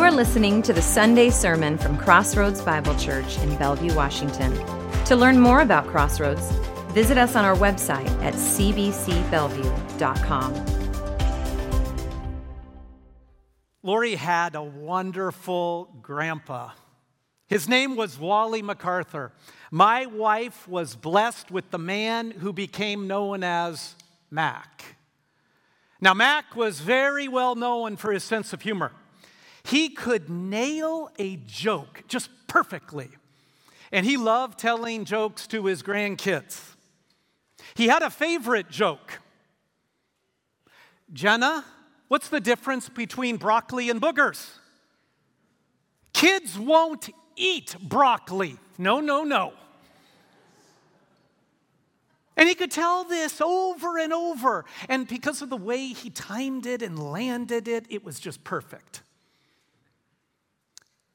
You are listening to the Sunday sermon from Crossroads Bible Church in Bellevue, Washington. To learn more about Crossroads, visit us on our website at cbcbellevue.com. Lori had a wonderful grandpa. His name was Wally MacArthur. My wife was blessed with the man who became known as Mac. Now, Mac was very well known for his sense of humor. He could nail a joke just perfectly, and he loved telling jokes to his grandkids. He had a favorite joke Jenna, what's the difference between broccoli and boogers? Kids won't eat broccoli. No, no, no. And he could tell this over and over. And because of the way he timed it and landed it, it was just perfect.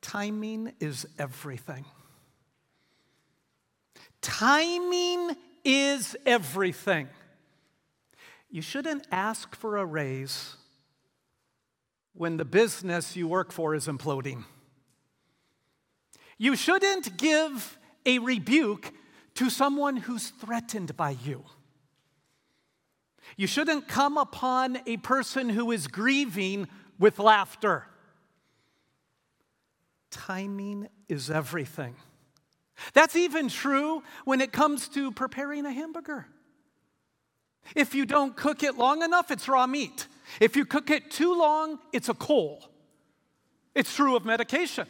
Timing is everything. Timing is everything. You shouldn't ask for a raise when the business you work for is imploding. You shouldn't give a rebuke to someone who's threatened by you. You shouldn't come upon a person who is grieving with laughter. Timing is everything. That's even true when it comes to preparing a hamburger. If you don't cook it long enough, it's raw meat. If you cook it too long, it's a coal. It's true of medication.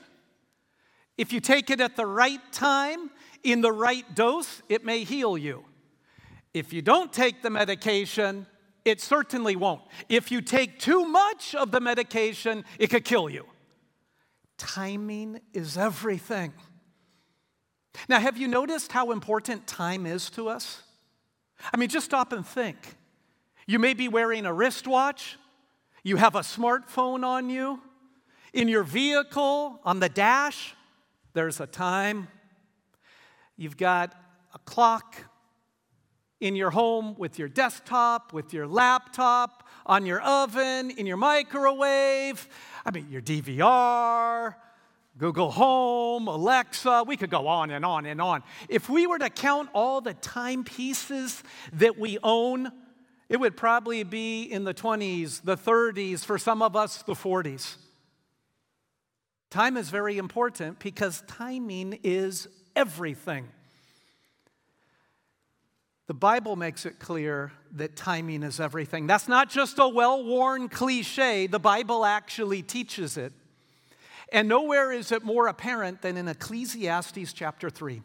If you take it at the right time, in the right dose, it may heal you. If you don't take the medication, it certainly won't. If you take too much of the medication, it could kill you. Timing is everything. Now, have you noticed how important time is to us? I mean, just stop and think. You may be wearing a wristwatch, you have a smartphone on you, in your vehicle, on the dash, there's a time. You've got a clock in your home with your desktop, with your laptop, on your oven, in your microwave. I mean, your DVR, Google Home, Alexa, we could go on and on and on. If we were to count all the timepieces that we own, it would probably be in the 20s, the 30s, for some of us, the 40s. Time is very important because timing is everything. The Bible makes it clear that timing is everything. That's not just a well worn cliche, the Bible actually teaches it. And nowhere is it more apparent than in Ecclesiastes chapter 3.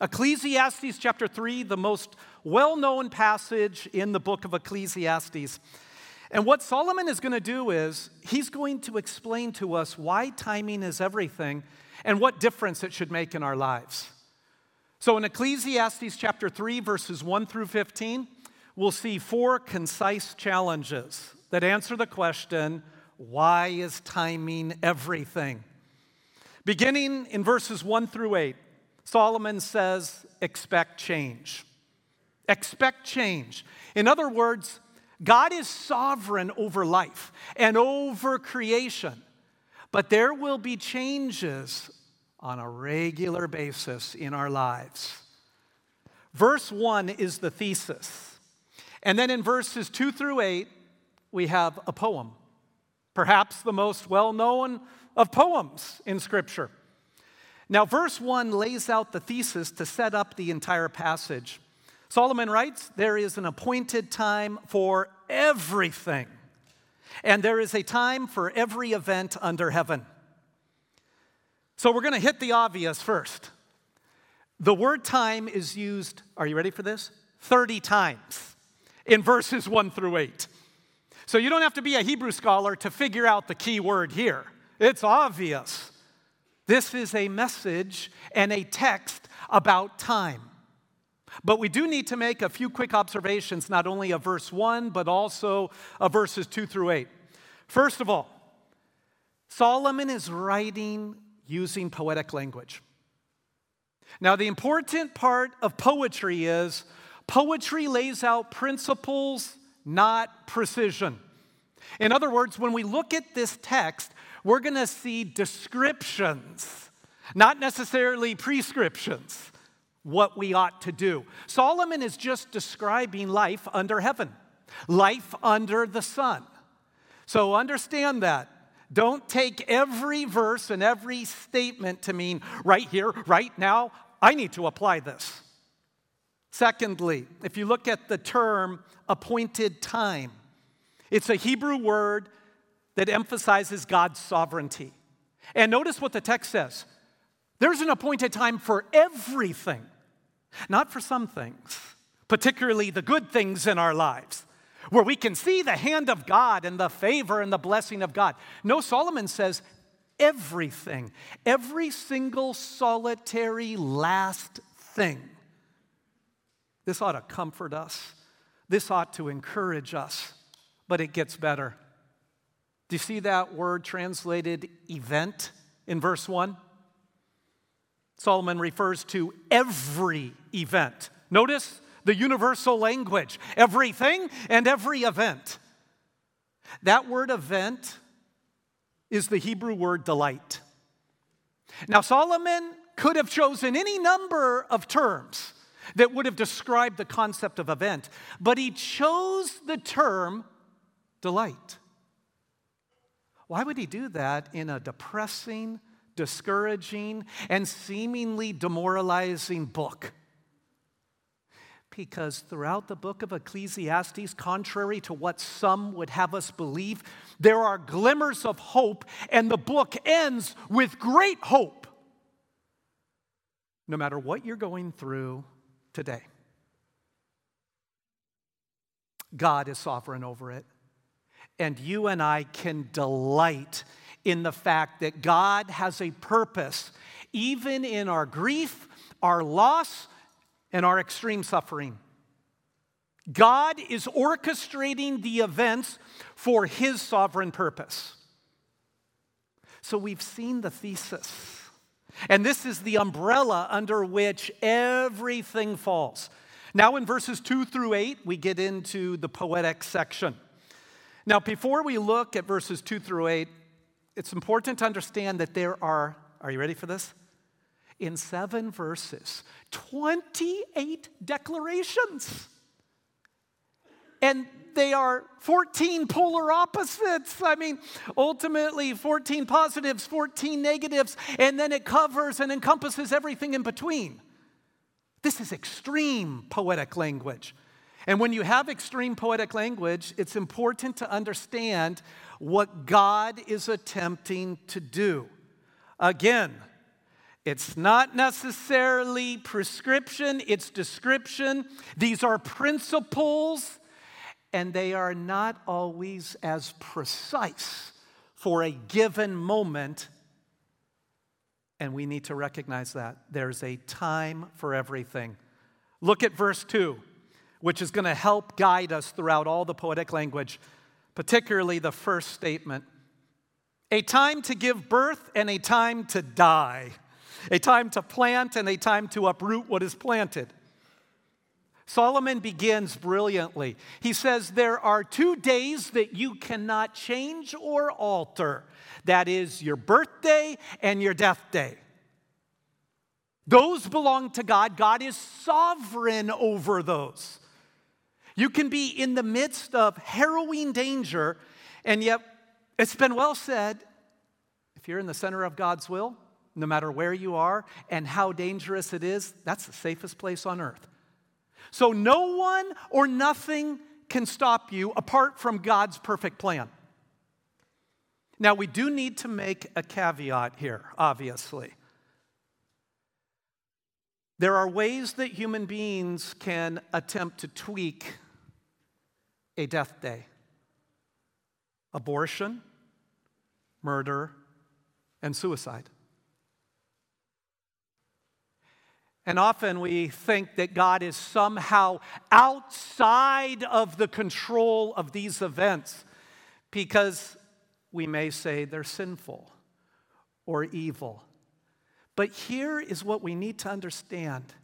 Ecclesiastes chapter 3, the most well known passage in the book of Ecclesiastes. And what Solomon is going to do is he's going to explain to us why timing is everything and what difference it should make in our lives. So in Ecclesiastes chapter 3, verses 1 through 15, we'll see four concise challenges that answer the question why is timing everything? Beginning in verses 1 through 8, Solomon says, expect change. Expect change. In other words, God is sovereign over life and over creation, but there will be changes on a regular basis in our lives. Verse 1 is the thesis. And then in verses 2 through 8, we have a poem, perhaps the most well known of poems in Scripture. Now, verse 1 lays out the thesis to set up the entire passage. Solomon writes, There is an appointed time for everything, and there is a time for every event under heaven. So we're going to hit the obvious first. The word time is used, are you ready for this? 30 times in verses 1 through 8. So you don't have to be a Hebrew scholar to figure out the key word here. It's obvious. This is a message and a text about time. But we do need to make a few quick observations, not only of verse 1, but also of verses 2 through 8. First of all, Solomon is writing using poetic language. Now, the important part of poetry is poetry lays out principles, not precision. In other words, when we look at this text, we're going to see descriptions, not necessarily prescriptions, what we ought to do. Solomon is just describing life under heaven, life under the sun. So understand that. Don't take every verse and every statement to mean right here, right now, I need to apply this. Secondly, if you look at the term appointed time, it's a Hebrew word that emphasizes God's sovereignty. And notice what the text says there's an appointed time for everything, not for some things, particularly the good things in our lives, where we can see the hand of God and the favor and the blessing of God. No, Solomon says everything, every single solitary last thing. This ought to comfort us. This ought to encourage us but it gets better. Do you see that word translated event in verse 1? Solomon refers to every event. Notice the universal language everything and every event. That word event is the Hebrew word delight. Now, Solomon could have chosen any number of terms that would have described the concept of event, but he chose the term delight. Why would he do that in a depressing, discouraging, and seemingly demoralizing book? Because throughout the book of Ecclesiastes, contrary to what some would have us believe, there are glimmers of hope, and the book ends with great hope. No matter what you're going through today, God is sovereign over it. And you and I can delight in the fact that God has a purpose, even in our grief, our loss, and our extreme suffering. God is orchestrating the events for His sovereign purpose. So we've seen the thesis. And this is the umbrella under which everything falls. Now, in verses 2 through 8, we get into the poetic section. Now, before we look at verses 2 through 8, it's important to understand that there are, are you ready for this? In seven verses, 28 declarations. And they are 14 polar opposites. I mean, ultimately, 14 positives, 14 negatives, and then it covers and encompasses everything in between. This is extreme poetic language. And when you have extreme poetic language, it's important to understand what God is attempting to do. Again, it's not necessarily prescription, it's description. These are principles, and they are not always as precise for a given moment. And we need to recognize that. There's a time for everything. Look at verse 2 which is going to help guide us throughout all the poetic language, particularly the first statement a time to give birth and a time to die, a time to plant and a time to uproot what is planted. Solomon begins brilliantly. He says, There are two days that you cannot change or alter that is, your birthday and your death day. Those belong to God. God is sovereign over those. You can be in the midst of harrowing danger, and yet it's been well said if you're in the center of God's will, no matter where you are and how dangerous it is, that's the safest place on earth. So no one or nothing can stop you apart from God's perfect plan. Now, we do need to make a caveat here, obviously. There are ways that human beings can attempt to tweak a death day abortion, murder, and suicide. And often we think that God is somehow outside of the control of these events because we may say they're sinful or evil. But here is what we need to understand.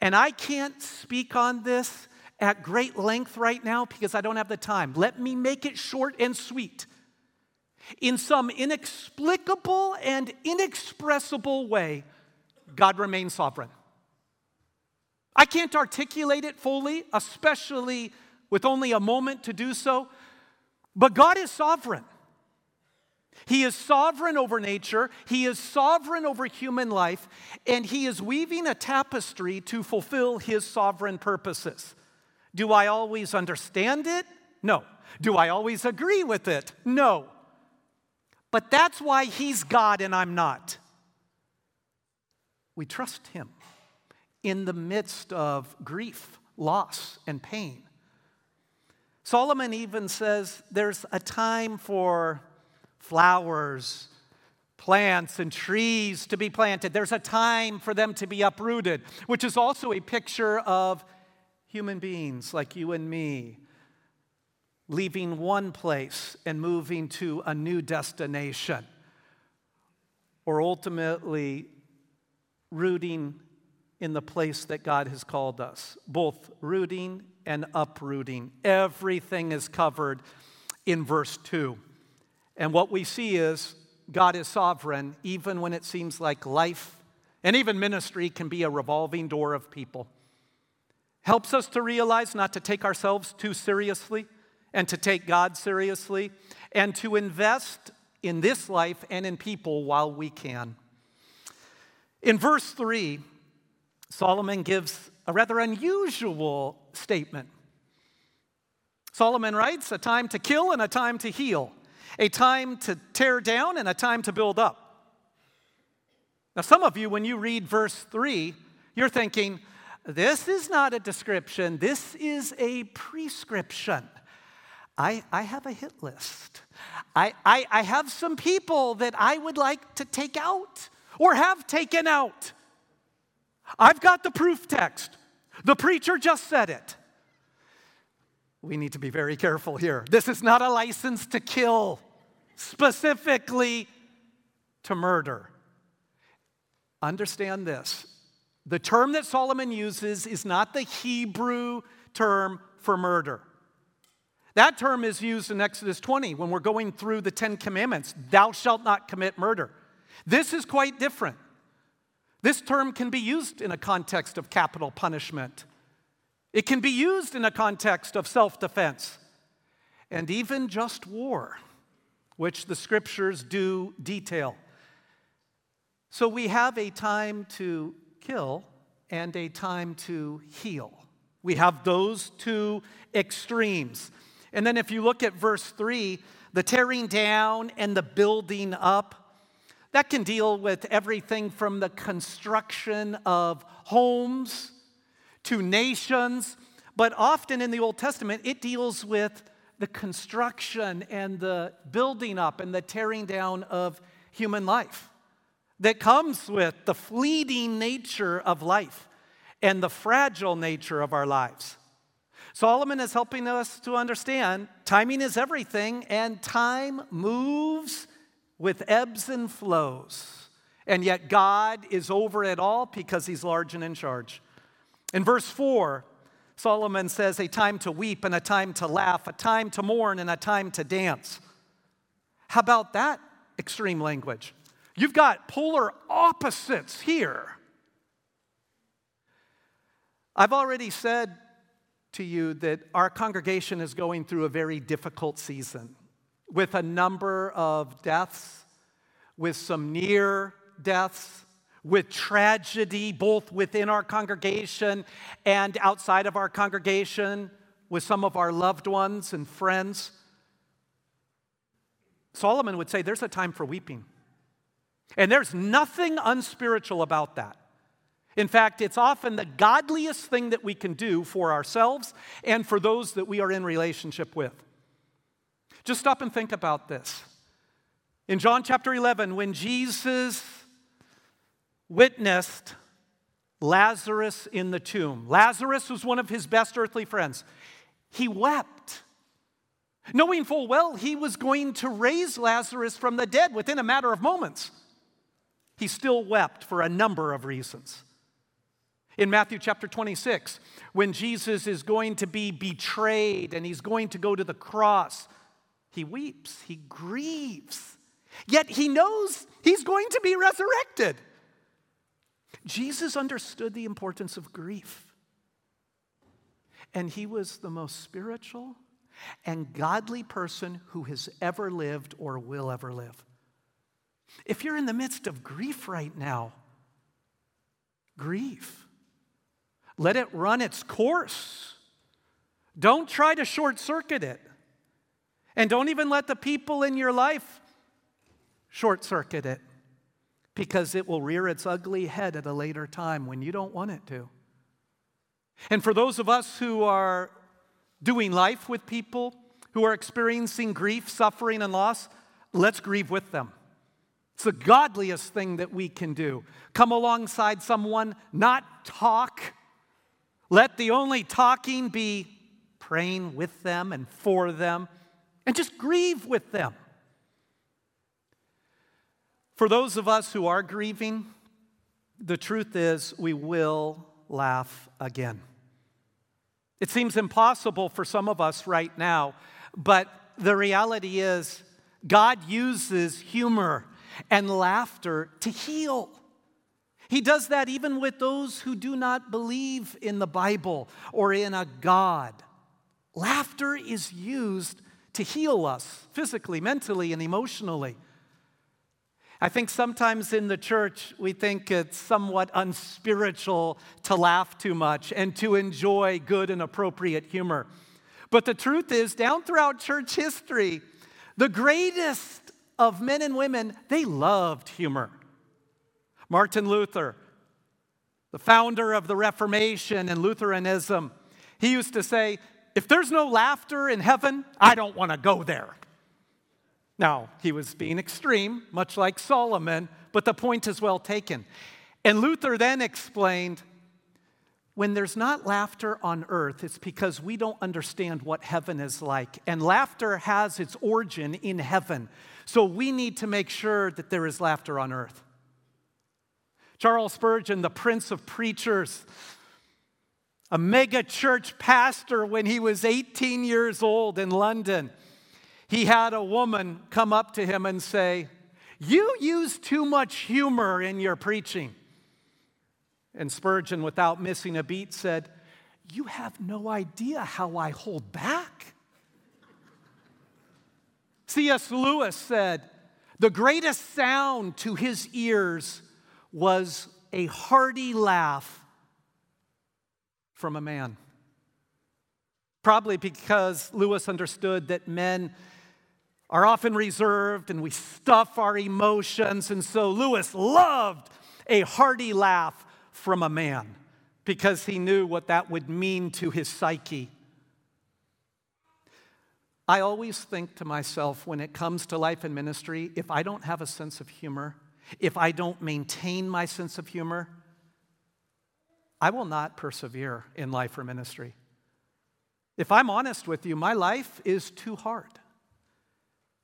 And I can't speak on this at great length right now because I don't have the time. Let me make it short and sweet. In some inexplicable and inexpressible way, God remains sovereign. I can't articulate it fully, especially with only a moment to do so, but God is sovereign. He is sovereign over nature, He is sovereign over human life, and He is weaving a tapestry to fulfill His sovereign purposes. Do I always understand it? No. Do I always agree with it? No. But that's why He's God and I'm not. We trust Him in the midst of grief, loss, and pain. Solomon even says there's a time for flowers, plants, and trees to be planted. There's a time for them to be uprooted, which is also a picture of human beings like you and me leaving one place and moving to a new destination, or ultimately rooting in the place that God has called us, both rooting and uprooting. Everything is covered in verse 2. And what we see is God is sovereign, even when it seems like life and even ministry can be a revolving door of people. Helps us to realize not to take ourselves too seriously and to take God seriously and to invest in this life and in people while we can. In verse 3, Solomon gives a rather unusual statement. Solomon writes, A time to kill and a time to heal a time to tear down and a time to build up. Now, some of you, when you read verse 3, you're thinking, this is not a description, this is a prescription. I, I have a hit list. I, I, I have some people that I would like to take out or have taken out. I've got the proof text. The preacher just said it. We need to be very careful here. This is not a license to kill specifically to murder. Understand this the term that Solomon uses is not the Hebrew term for murder. That term is used in Exodus 20 when we're going through the Ten Commandments Thou shalt not commit murder. This is quite different. This term can be used in a context of capital punishment, it can be used in a context of self defense, and even just war which the scriptures do detail. So we have a time to kill and a time to heal. We have those two extremes. And then if you look at verse 3, the tearing down and the building up, that can deal with everything from the construction of homes to nations, but often in the Old Testament, it deals with the construction and the building up and the tearing down of human life that comes with the fleeting nature of life and the fragile nature of our lives. Solomon is helping us to understand timing is everything, and time moves with ebbs and flows. And yet, God is over it all because He's large and in charge. In verse 4, Solomon says, a time to weep and a time to laugh, a time to mourn and a time to dance. How about that extreme language? You've got polar opposites here. I've already said to you that our congregation is going through a very difficult season with a number of deaths, with some near deaths, with tragedy, both within our congregation and outside of our congregation, with some of our loved ones and friends. Solomon would say there's a time for weeping. And there's nothing unspiritual about that. In fact, it's often the godliest thing that we can do for ourselves and for those that we are in relationship with. Just stop and think about this. In John chapter 11, when Jesus witnessed Lazarus in the tomb. Lazarus was one of his best earthly friends. He wept, knowing full well he was going to raise Lazarus from the dead within a matter of moments. He still wept for a number of reasons. In Matthew chapter 26, when Jesus is going to be betrayed and he's going to go to the cross, he weeps, he grieves. Yet he knows he's going to be resurrected. Jesus understood the importance of grief. And he was the most spiritual and godly person who has ever lived or will ever live. If you're in the midst of grief right now, grieve. Let it run its course. Don't try to short circuit it. And don't even let the people in your life short circuit it because it will rear its ugly head at a later time when you don't want it to. And for those of us who are doing life with people who are experiencing grief, suffering, and loss, let's grieve with them. It's the godliest thing that we can do. Come alongside someone, not talk. Let the only talking be praying with them and for them, and just grieve with them. For those of us who are grieving, the truth is we will laugh again. It seems impossible for some of us right now, but the reality is God uses humor and laughter to heal. He does that even with those who do not believe in the Bible or in a God. Laughter is used to heal us physically, mentally, and emotionally. I think sometimes in the church we think it's somewhat unspiritual to laugh too much and to enjoy good and appropriate humor. But the truth is, down throughout church history, the greatest of men and women, they loved humor. Martin Luther, the founder of the Reformation and Lutheranism, he used to say, If there's no laughter in heaven, I don't want to go there. Now, he was being extreme, much like Solomon, but the point is well taken. And Luther then explained when there's not laughter on earth, it's because we don't understand what heaven is like. And laughter has its origin in heaven. So we need to make sure that there is laughter on earth. Charles Spurgeon, the prince of preachers, a mega church pastor when he was 18 years old in London, he had a woman come up to him and say, You use too much humor in your preaching. And Spurgeon, without missing a beat, said, You have no idea how I hold back. C.S. Lewis said, The greatest sound to his ears was a hearty laugh from a man. Probably because Lewis understood that men are often reserved and we stuff our emotions. And so Lewis loved a hearty laugh from a man because he knew what that would mean to his psyche. I always think to myself when it comes to life and ministry, if I don't have a sense of humor, if I don't maintain my sense of humor, I will not persevere in life or ministry. If I'm honest with you, my life is too hard.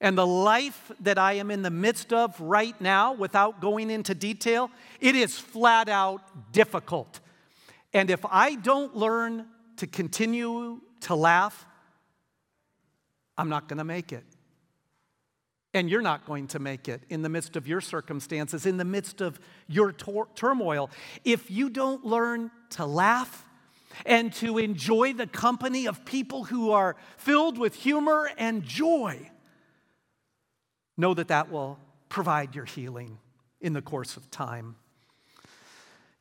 And the life that I am in the midst of right now, without going into detail, it is flat out difficult. And if I don't learn to continue to laugh, I'm not going to make it. And you're not going to make it in the midst of your circumstances, in the midst of your tor- turmoil. If you don't learn to laugh and to enjoy the company of people who are filled with humor and joy, Know that that will provide your healing in the course of time.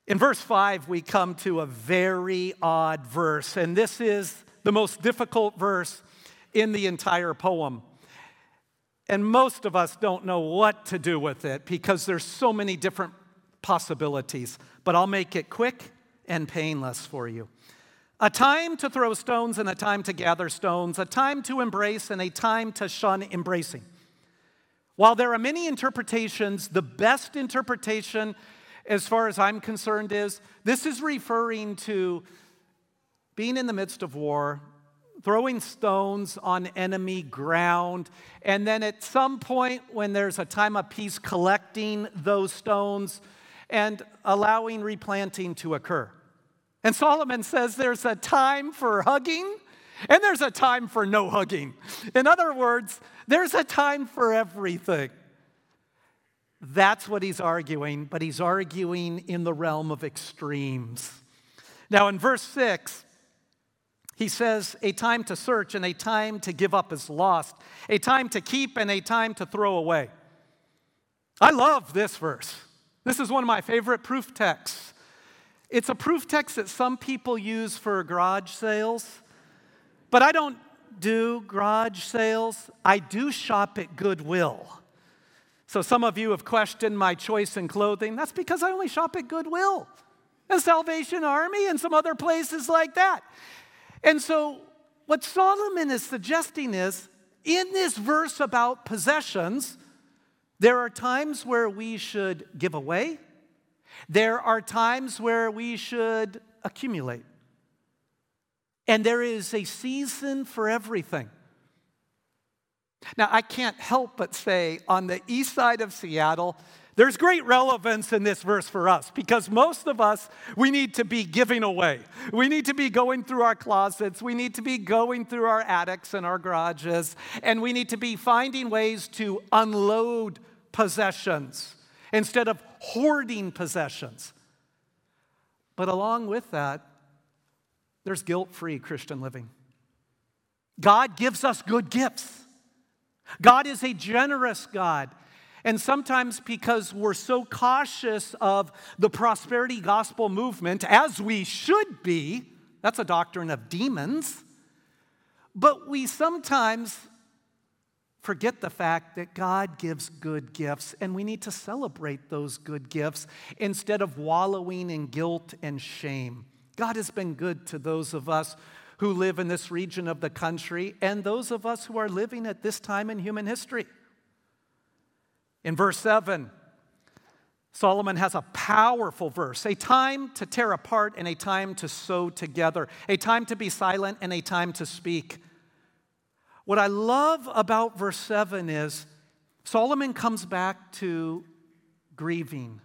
In verse 5, we come to a very odd verse, and this is the most difficult verse in the entire poem. And most of us don't know what to do with it because there's so many different possibilities. But I'll make it quick and painless for you. A time to throw stones and a time to gather stones, a time to embrace and a time to shun embracing. While there are many interpretations, the best interpretation, as far as I'm concerned, is this is referring to being in the midst of war, throwing stones on enemy ground, and then at some point when there's a time of peace, collecting those stones and allowing replanting to occur. And Solomon says there's a time for hugging and there's a time for no hugging. In other words, there's a time for everything. That's what he's arguing, but he's arguing in the realm of extremes. Now, in verse 6, he says, A time to search and a time to give up is lost, a time to keep and a time to throw away. I love this verse. This is one of my favorite proof texts. It's a proof text that some people use for garage sales, but I don't do garage sales. I do shop at Goodwill. So some of you have questioned my choice in clothing. That's because I only shop at Goodwill and Salvation Army and some other places like that. And so what Solomon is suggesting is in this verse about possessions, there are times where we should give away, there are times where we should accumulate. And there is a season for everything. Now, I can't help but say on the east side of Seattle, there's great relevance in this verse for us because most of us, we need to be giving away. We need to be going through our closets. We need to be going through our attics and our garages. And we need to be finding ways to unload possessions instead of hoarding possessions. But along with that, there's guilt free Christian living. God gives us good gifts. God is a generous God. And sometimes, because we're so cautious of the prosperity gospel movement, as we should be, that's a doctrine of demons, but we sometimes forget the fact that God gives good gifts, and we need to celebrate those good gifts instead of wallowing in guilt and shame. God has been good to those of us who live in this region of the country and those of us who are living at this time in human history. In verse 7, Solomon has a powerful verse a time to tear apart and a time to sew together, a time to be silent and a time to speak. What I love about verse 7 is Solomon comes back to grieving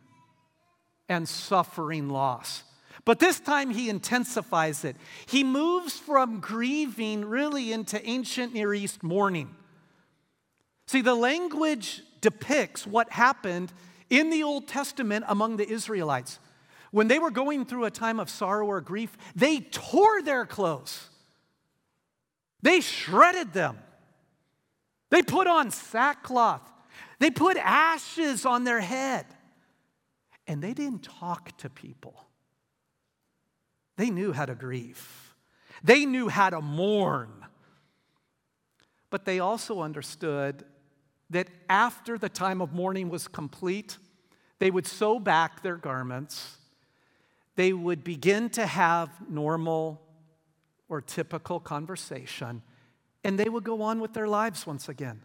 and suffering loss. But this time he intensifies it. He moves from grieving really into ancient Near East mourning. See, the language depicts what happened in the Old Testament among the Israelites. When they were going through a time of sorrow or grief, they tore their clothes, they shredded them, they put on sackcloth, they put ashes on their head, and they didn't talk to people. They knew how to grieve, they knew how to mourn. But they also understood that after the time of mourning was complete, they would sew back their garments. They would begin to have normal or typical conversation, and they would go on with their lives once again.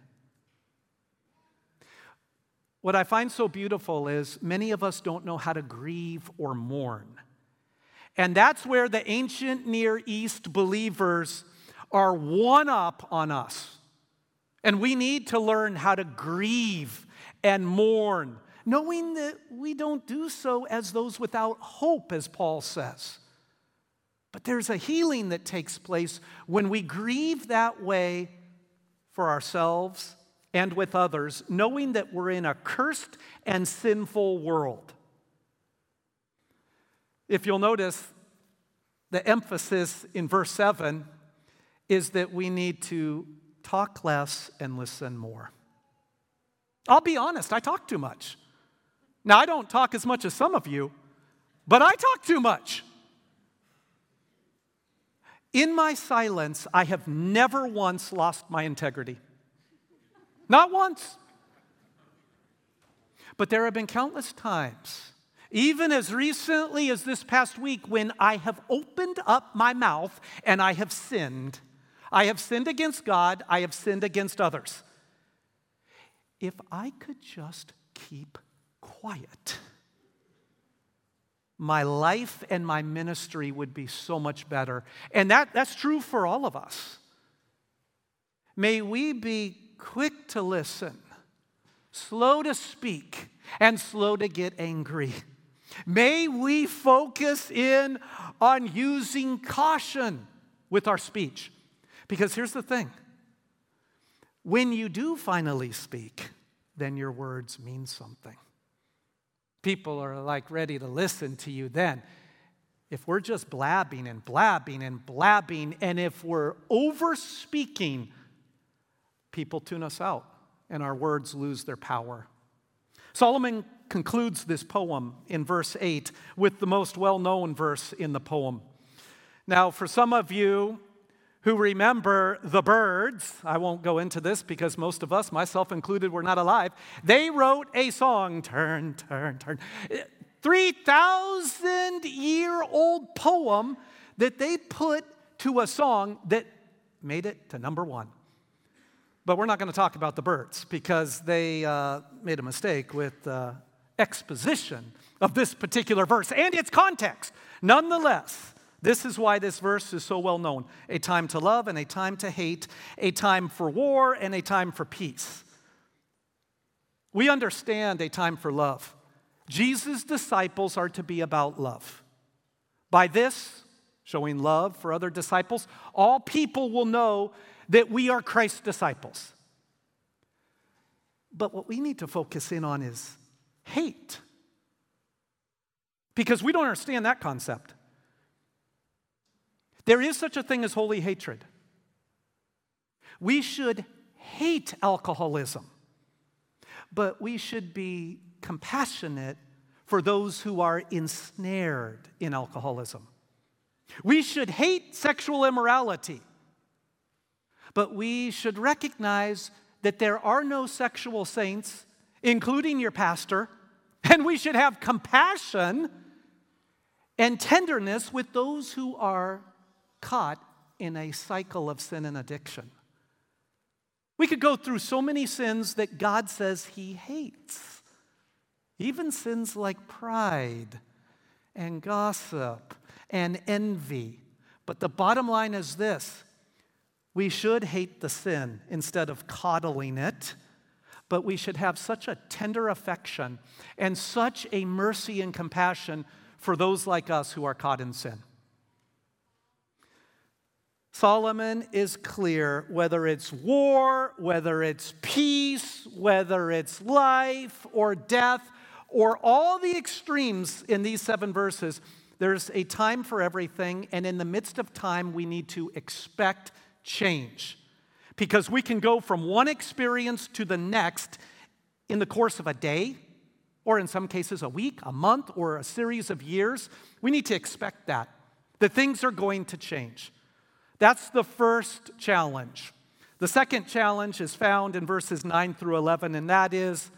What I find so beautiful is many of us don't know how to grieve or mourn. And that's where the ancient Near East believers are one up on us. And we need to learn how to grieve and mourn, knowing that we don't do so as those without hope, as Paul says. But there's a healing that takes place when we grieve that way for ourselves and with others, knowing that we're in a cursed and sinful world. If you'll notice, the emphasis in verse 7 is that we need to talk less and listen more. I'll be honest, I talk too much. Now, I don't talk as much as some of you, but I talk too much. In my silence, I have never once lost my integrity. Not once. But there have been countless times even as recently as this past week, when I have opened up my mouth and I have sinned. I have sinned against God, I have sinned against others. If I could just keep quiet, my life and my ministry would be so much better. And that, that's true for all of us. May we be quick to listen, slow to speak, and slow to get angry. May we focus in on using caution with our speech. Because here's the thing when you do finally speak, then your words mean something. People are like ready to listen to you then. If we're just blabbing and blabbing and blabbing, and if we're over speaking, people tune us out and our words lose their power. Solomon concludes this poem in verse 8 with the most well known verse in the poem. Now, for some of you who remember the Byrds, I won't go into this because most of us, myself included, were not alive. They wrote a song, Turn, Turn, Turn. 3,000 year old poem that they put to a song that made it to number one. But we're not going to talk about the Byrds because they uh, made a mistake with uh, exposition of this particular verse and its context. Nonetheless, this is why this verse is so well known a time to love and a time to hate, a time for war and a time for peace. We understand a time for love. Jesus' disciples are to be about love. By this, showing love for other disciples, all people will know that we are Christ's disciples. But what we need to focus in on is hate. Because we don't understand that concept. There is such a thing as holy hatred. We should hate alcoholism, but we should be compassionate for those who are ensnared in alcoholism. We should hate sexual immorality, but we should recognize that there are no sexual saints, including your pastor, and we should have compassion and tenderness with those who are caught in a cycle of sin and addiction. We could go through so many sins that God says He hates. Even sins like pride and gossip and envy. But the bottom line is this we should hate the sin instead of coddling it, but we should have such a tender affection and such a mercy and compassion for those like us who are caught in sin. Solomon is clear whether it's war, whether it's peace, whether it's life or death, or all the extremes in these seven verses, there's a time for everything, and in the midst of time, we need to expect change. Because we can go from one experience to the next in the course of a day, or in some cases, a week, a month, or a series of years. We need to expect that, that things are going to change. That's the first challenge. The second challenge is found in verses 9 through 11, and that is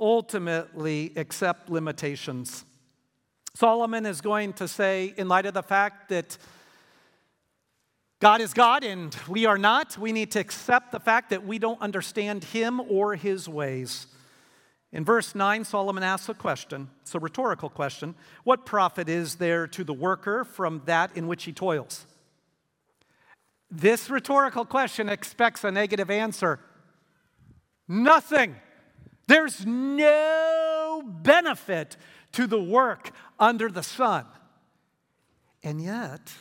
ultimately accept limitations. Solomon is going to say, in light of the fact that God is God and we are not, we need to accept the fact that we don't understand Him or His ways. In verse 9, Solomon asks a question. It's a rhetorical question. What profit is there to the worker from that in which he toils? This rhetorical question expects a negative answer. Nothing. There's no benefit to the work under the sun. And yet,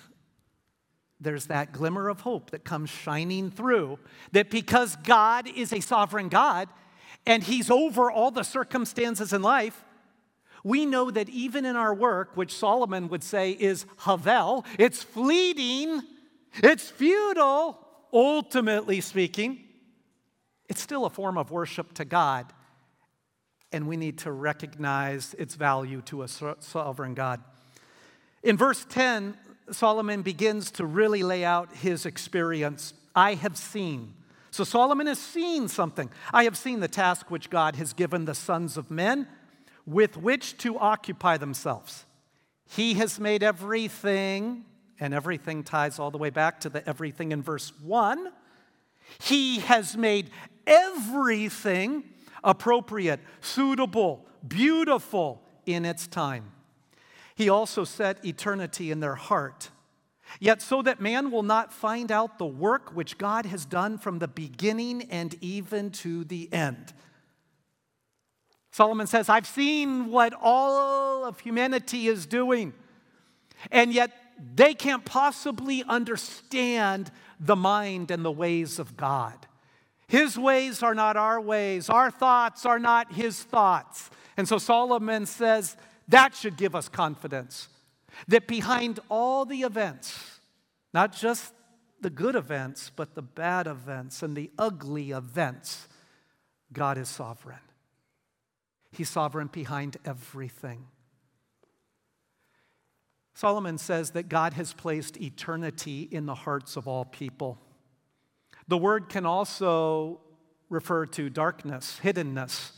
there's that glimmer of hope that comes shining through that because God is a sovereign God and He's over all the circumstances in life, we know that even in our work, which Solomon would say is havel, it's fleeting, it's futile, ultimately speaking, it's still a form of worship to God and we need to recognize its value to a sovereign God. In verse 10, Solomon begins to really lay out his experience. I have seen. So Solomon has seen something. I have seen the task which God has given the sons of men with which to occupy themselves. He has made everything, and everything ties all the way back to the everything in verse 1. He has made everything appropriate, suitable, beautiful in its time. He also set eternity in their heart. Yet, so that man will not find out the work which God has done from the beginning and even to the end. Solomon says, I've seen what all of humanity is doing. And yet they can't possibly understand the mind and the ways of God. His ways are not our ways, our thoughts are not his thoughts. And so Solomon says that should give us confidence that behind all the events, not just the good events, but the bad events and the ugly events, God is sovereign. He's sovereign behind everything. Solomon says that God has placed eternity in the hearts of all people. The word can also refer to darkness, hiddenness.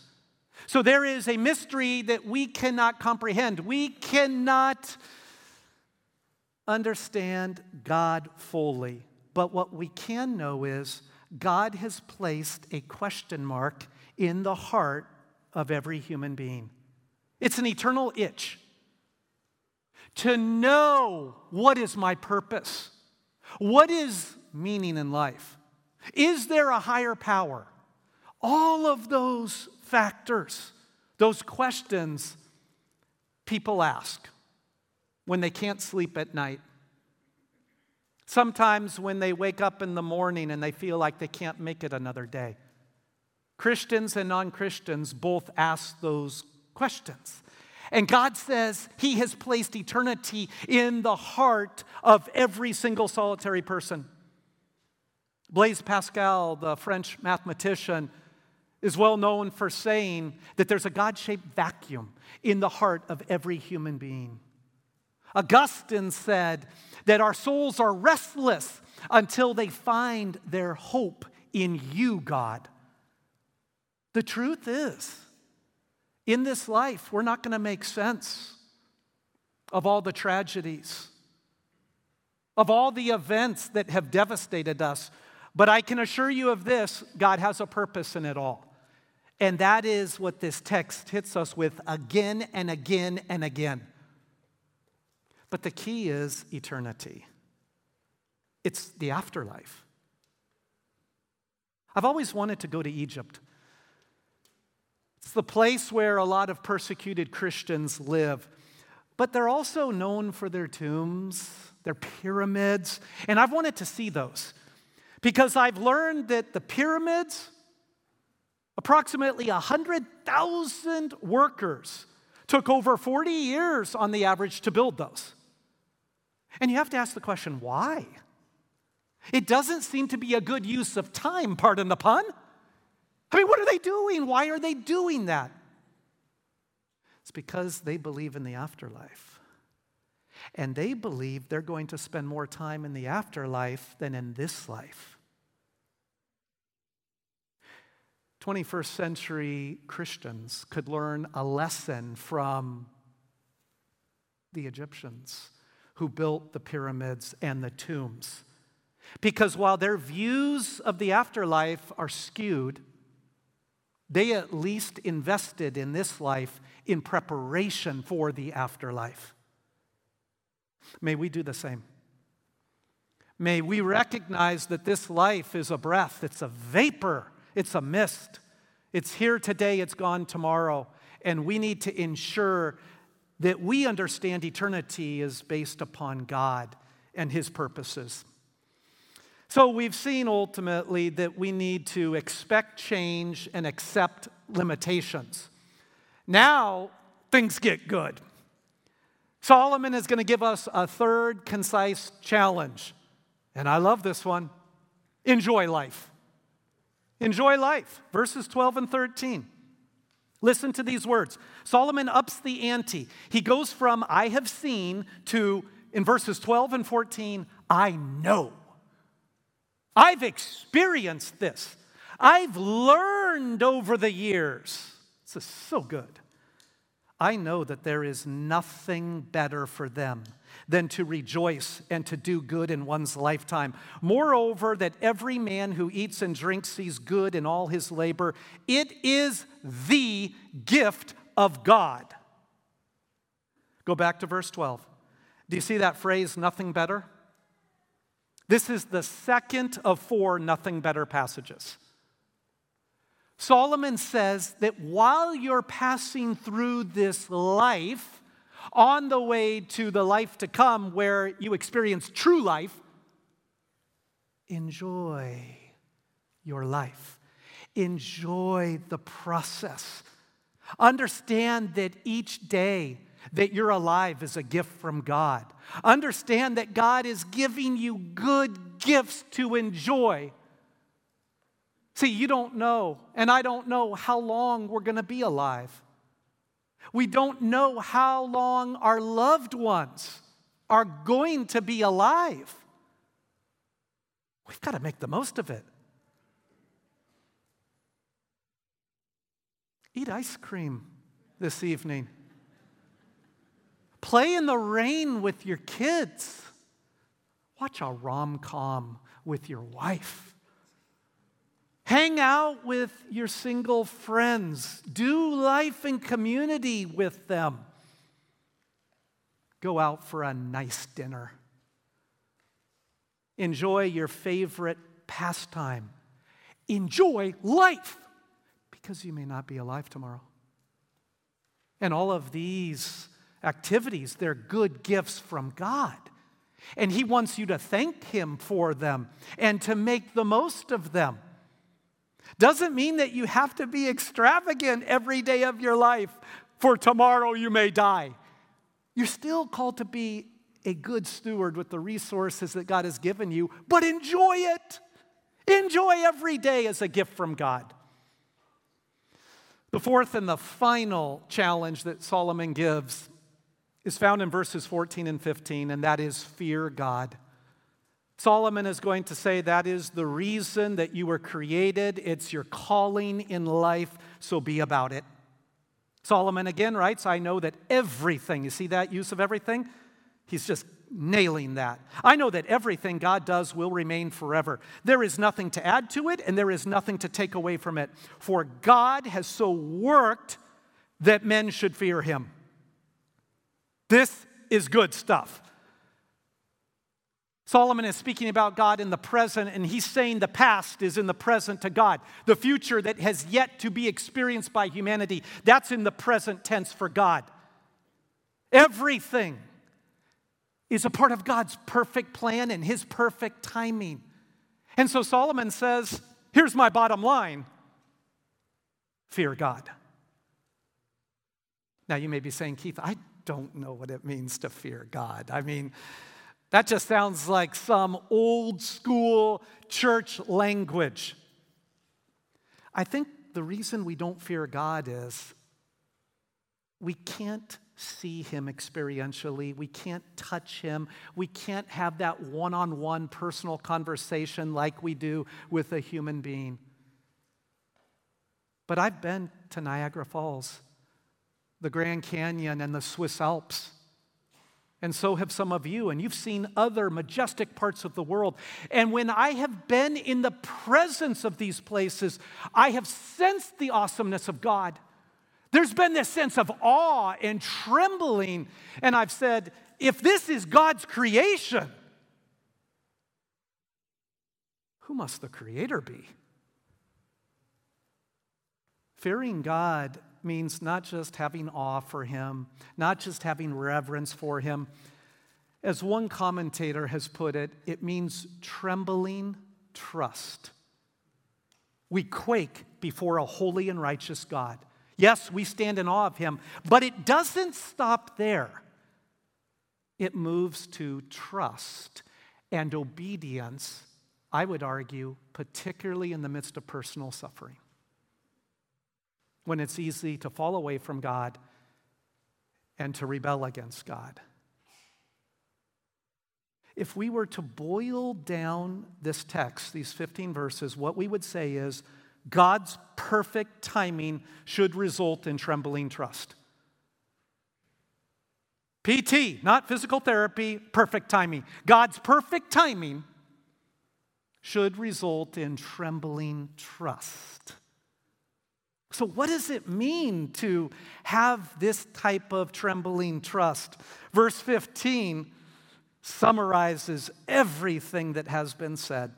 So there is a mystery that we cannot comprehend. We cannot understand God fully. But what we can know is God has placed a question mark in the heart of every human being. It's an eternal itch to know what is my purpose? What is meaning in life? Is there a higher power? All of those factors, those questions people ask when they can't sleep at night. Sometimes when they wake up in the morning and they feel like they can't make it another day. Christians and non Christians both ask those questions. And God says He has placed eternity in the heart of every single solitary person. Blaise Pascal, the French mathematician, is well known for saying that there's a God shaped vacuum in the heart of every human being. Augustine said that our souls are restless until they find their hope in you, God. The truth is, in this life, we're not going to make sense of all the tragedies, of all the events that have devastated us. But I can assure you of this God has a purpose in it all. And that is what this text hits us with again and again and again. But the key is eternity, it's the afterlife. I've always wanted to go to Egypt. It's the place where a lot of persecuted Christians live. But they're also known for their tombs, their pyramids, and I've wanted to see those because I've learned that the pyramids, approximately 100,000 workers took over 40 years on the average to build those. And you have to ask the question why? It doesn't seem to be a good use of time, pardon the pun. I mean, what are they doing? Why are they doing that? It's because they believe in the afterlife. And they believe they're going to spend more time in the afterlife than in this life. 21st century Christians could learn a lesson from the Egyptians who built the pyramids and the tombs. Because while their views of the afterlife are skewed, they at least invested in this life in preparation for the afterlife. May we do the same. May we recognize that this life is a breath, it's a vapor, it's a mist. It's here today, it's gone tomorrow. And we need to ensure that we understand eternity is based upon God and His purposes. So we've seen ultimately that we need to expect change and accept limitations. Now things get good. Solomon is going to give us a third concise challenge. And I love this one enjoy life. Enjoy life. Verses 12 and 13. Listen to these words. Solomon ups the ante. He goes from I have seen to, in verses 12 and 14, I know. I've experienced this. I've learned over the years. This is so good. I know that there is nothing better for them than to rejoice and to do good in one's lifetime. Moreover, that every man who eats and drinks sees good in all his labor. It is the gift of God. Go back to verse 12. Do you see that phrase, nothing better? This is the second of four nothing better passages. Solomon says that while you're passing through this life, on the way to the life to come where you experience true life, enjoy your life. Enjoy the process. Understand that each day that you're alive is a gift from God. Understand that God is giving you good gifts to enjoy. See, you don't know, and I don't know how long we're going to be alive. We don't know how long our loved ones are going to be alive. We've got to make the most of it. Eat ice cream this evening. Play in the rain with your kids. Watch a rom com with your wife. Hang out with your single friends. Do life in community with them. Go out for a nice dinner. Enjoy your favorite pastime. Enjoy life because you may not be alive tomorrow. And all of these activities, they're good gifts from God. And He wants you to thank Him for them and to make the most of them. Doesn't mean that you have to be extravagant every day of your life, for tomorrow you may die. You're still called to be a good steward with the resources that God has given you, but enjoy it. Enjoy every day as a gift from God. The fourth and the final challenge that Solomon gives is found in verses 14 and 15, and that is fear God. Solomon is going to say that is the reason that you were created. It's your calling in life, so be about it. Solomon again writes, I know that everything, you see that use of everything? He's just nailing that. I know that everything God does will remain forever. There is nothing to add to it, and there is nothing to take away from it. For God has so worked that men should fear him. This is good stuff. Solomon is speaking about God in the present, and he's saying the past is in the present to God. The future that has yet to be experienced by humanity, that's in the present tense for God. Everything is a part of God's perfect plan and his perfect timing. And so Solomon says, Here's my bottom line fear God. Now you may be saying, Keith, I don't know what it means to fear God. I mean, that just sounds like some old school church language. I think the reason we don't fear God is we can't see Him experientially, we can't touch Him, we can't have that one on one personal conversation like we do with a human being. But I've been to Niagara Falls, the Grand Canyon, and the Swiss Alps. And so have some of you, and you've seen other majestic parts of the world. And when I have been in the presence of these places, I have sensed the awesomeness of God. There's been this sense of awe and trembling. And I've said, if this is God's creation, who must the Creator be? Fearing God means not just having awe for him, not just having reverence for him. As one commentator has put it, it means trembling trust. We quake before a holy and righteous God. Yes, we stand in awe of him, but it doesn't stop there. It moves to trust and obedience, I would argue, particularly in the midst of personal suffering when it's easy to fall away from God and to rebel against God. If we were to boil down this text, these 15 verses, what we would say is God's perfect timing should result in trembling trust. PT, not physical therapy, perfect timing. God's perfect timing should result in trembling trust. So, what does it mean to have this type of trembling trust? Verse 15 summarizes everything that has been said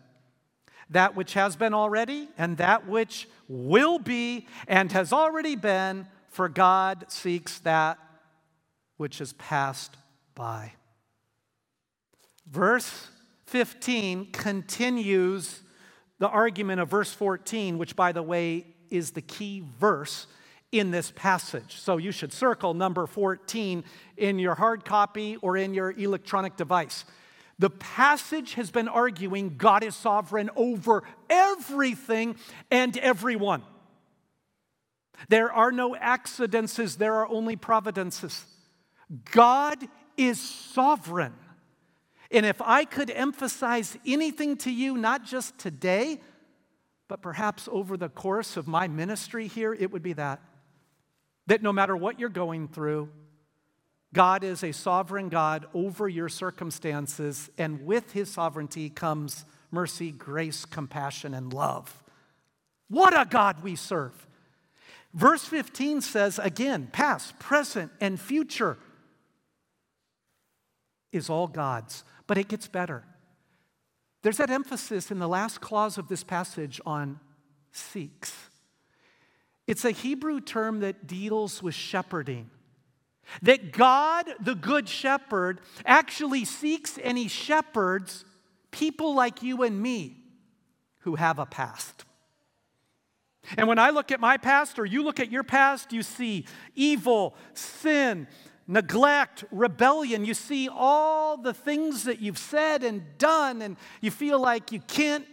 that which has been already, and that which will be, and has already been, for God seeks that which has passed by. Verse 15 continues the argument of verse 14, which, by the way, is the key verse in this passage. So you should circle number 14 in your hard copy or in your electronic device. The passage has been arguing God is sovereign over everything and everyone. There are no accidences, there are only providences. God is sovereign. And if I could emphasize anything to you, not just today, but perhaps over the course of my ministry here, it would be that. That no matter what you're going through, God is a sovereign God over your circumstances, and with his sovereignty comes mercy, grace, compassion, and love. What a God we serve! Verse 15 says again, past, present, and future is all God's. But it gets better. There's that emphasis in the last clause of this passage on seeks. It's a Hebrew term that deals with shepherding. That God, the Good Shepherd, actually seeks and he shepherds people like you and me who have a past. And when I look at my past or you look at your past, you see evil, sin, neglect, rebellion. You see all the things that you've said and done, and you feel like you can't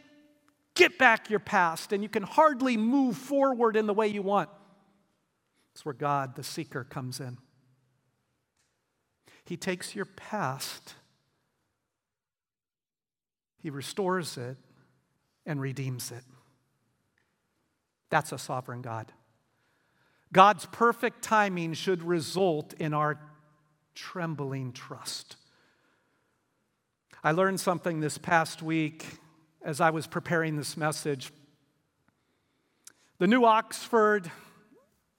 get back your past and you can hardly move forward in the way you want. It's where God, the seeker, comes in. He takes your past, He restores it, and redeems it. That's a sovereign God. God's perfect timing should result in our trembling trust. I learned something this past week as I was preparing this message. The New Oxford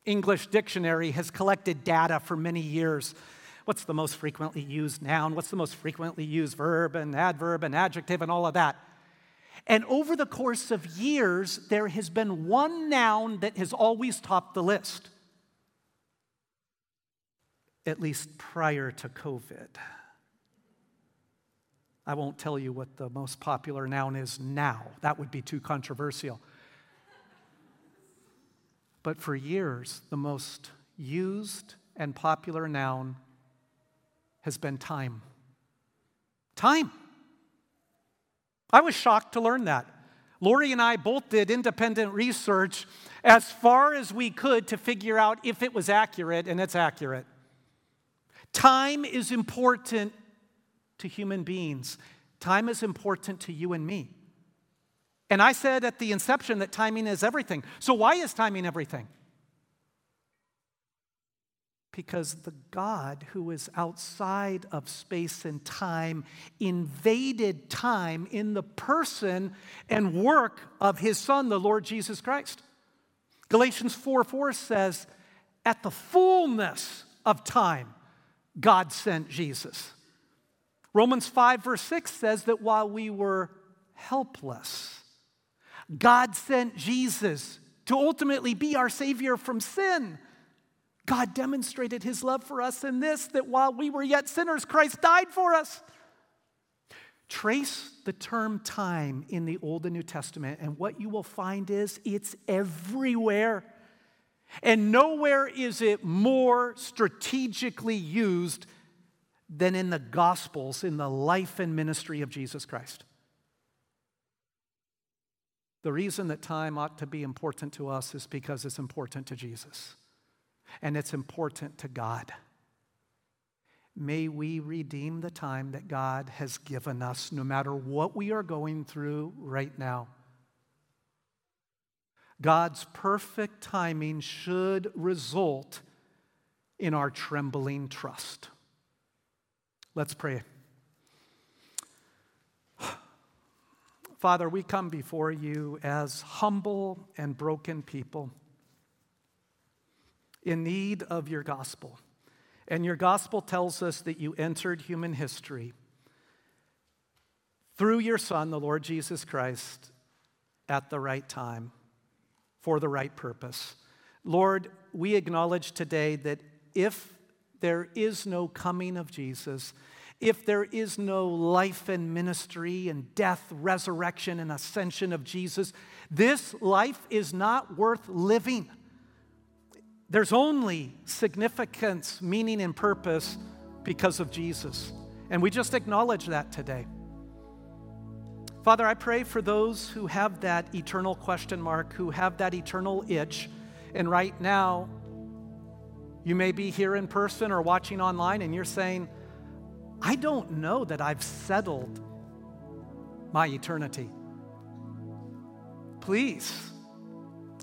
English Dictionary has collected data for many years. What's the most frequently used noun? What's the most frequently used verb and adverb and adjective and all of that? And over the course of years, there has been one noun that has always topped the list, at least prior to COVID. I won't tell you what the most popular noun is now, that would be too controversial. But for years, the most used and popular noun has been time. Time. I was shocked to learn that. Lori and I both did independent research as far as we could to figure out if it was accurate, and it's accurate. Time is important to human beings, time is important to you and me. And I said at the inception that timing is everything. So, why is timing everything? because the God who is outside of space and time invaded time in the person and work of his Son, the Lord Jesus Christ. Galatians 4 4 says, At the fullness of time, God sent Jesus. Romans 5, verse 6 says that while we were helpless, God sent Jesus to ultimately be our Savior from sin. God demonstrated his love for us in this that while we were yet sinners, Christ died for us. Trace the term time in the Old and New Testament, and what you will find is it's everywhere. And nowhere is it more strategically used than in the Gospels, in the life and ministry of Jesus Christ. The reason that time ought to be important to us is because it's important to Jesus and it's important to God. May we redeem the time that God has given us, no matter what we are going through right now. God's perfect timing should result in our trembling trust. Let's pray. Father, we come before you as humble and broken people in need of your gospel. And your gospel tells us that you entered human history through your Son, the Lord Jesus Christ, at the right time for the right purpose. Lord, we acknowledge today that if there is no coming of Jesus, if there is no life and ministry and death, resurrection, and ascension of Jesus, this life is not worth living. There's only significance, meaning, and purpose because of Jesus. And we just acknowledge that today. Father, I pray for those who have that eternal question mark, who have that eternal itch. And right now, you may be here in person or watching online, and you're saying, I don't know that I've settled my eternity. Please,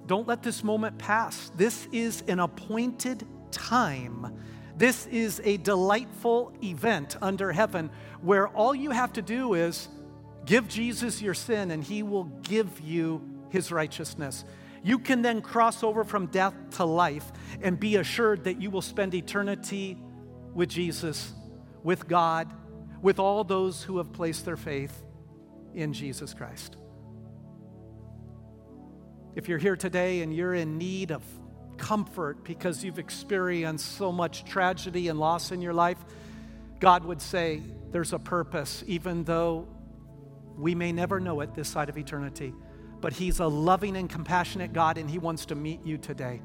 don't let this moment pass. This is an appointed time. This is a delightful event under heaven where all you have to do is give Jesus your sin and he will give you his righteousness. You can then cross over from death to life and be assured that you will spend eternity with Jesus, with God, with all those who have placed their faith in Jesus Christ. If you're here today and you're in need of comfort because you've experienced so much tragedy and loss in your life, God would say there's a purpose, even though we may never know it this side of eternity. But He's a loving and compassionate God, and He wants to meet you today.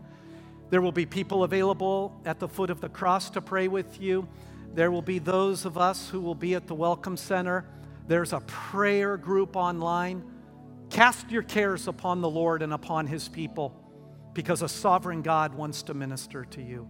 There will be people available at the foot of the cross to pray with you. There will be those of us who will be at the Welcome Center. There's a prayer group online. Cast your cares upon the Lord and upon his people because a sovereign God wants to minister to you.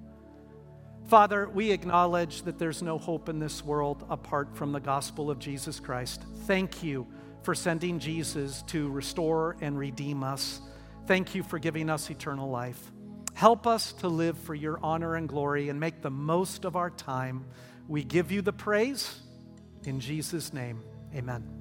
Father, we acknowledge that there's no hope in this world apart from the gospel of Jesus Christ. Thank you for sending Jesus to restore and redeem us. Thank you for giving us eternal life. Help us to live for your honor and glory and make the most of our time. We give you the praise. In Jesus' name, amen.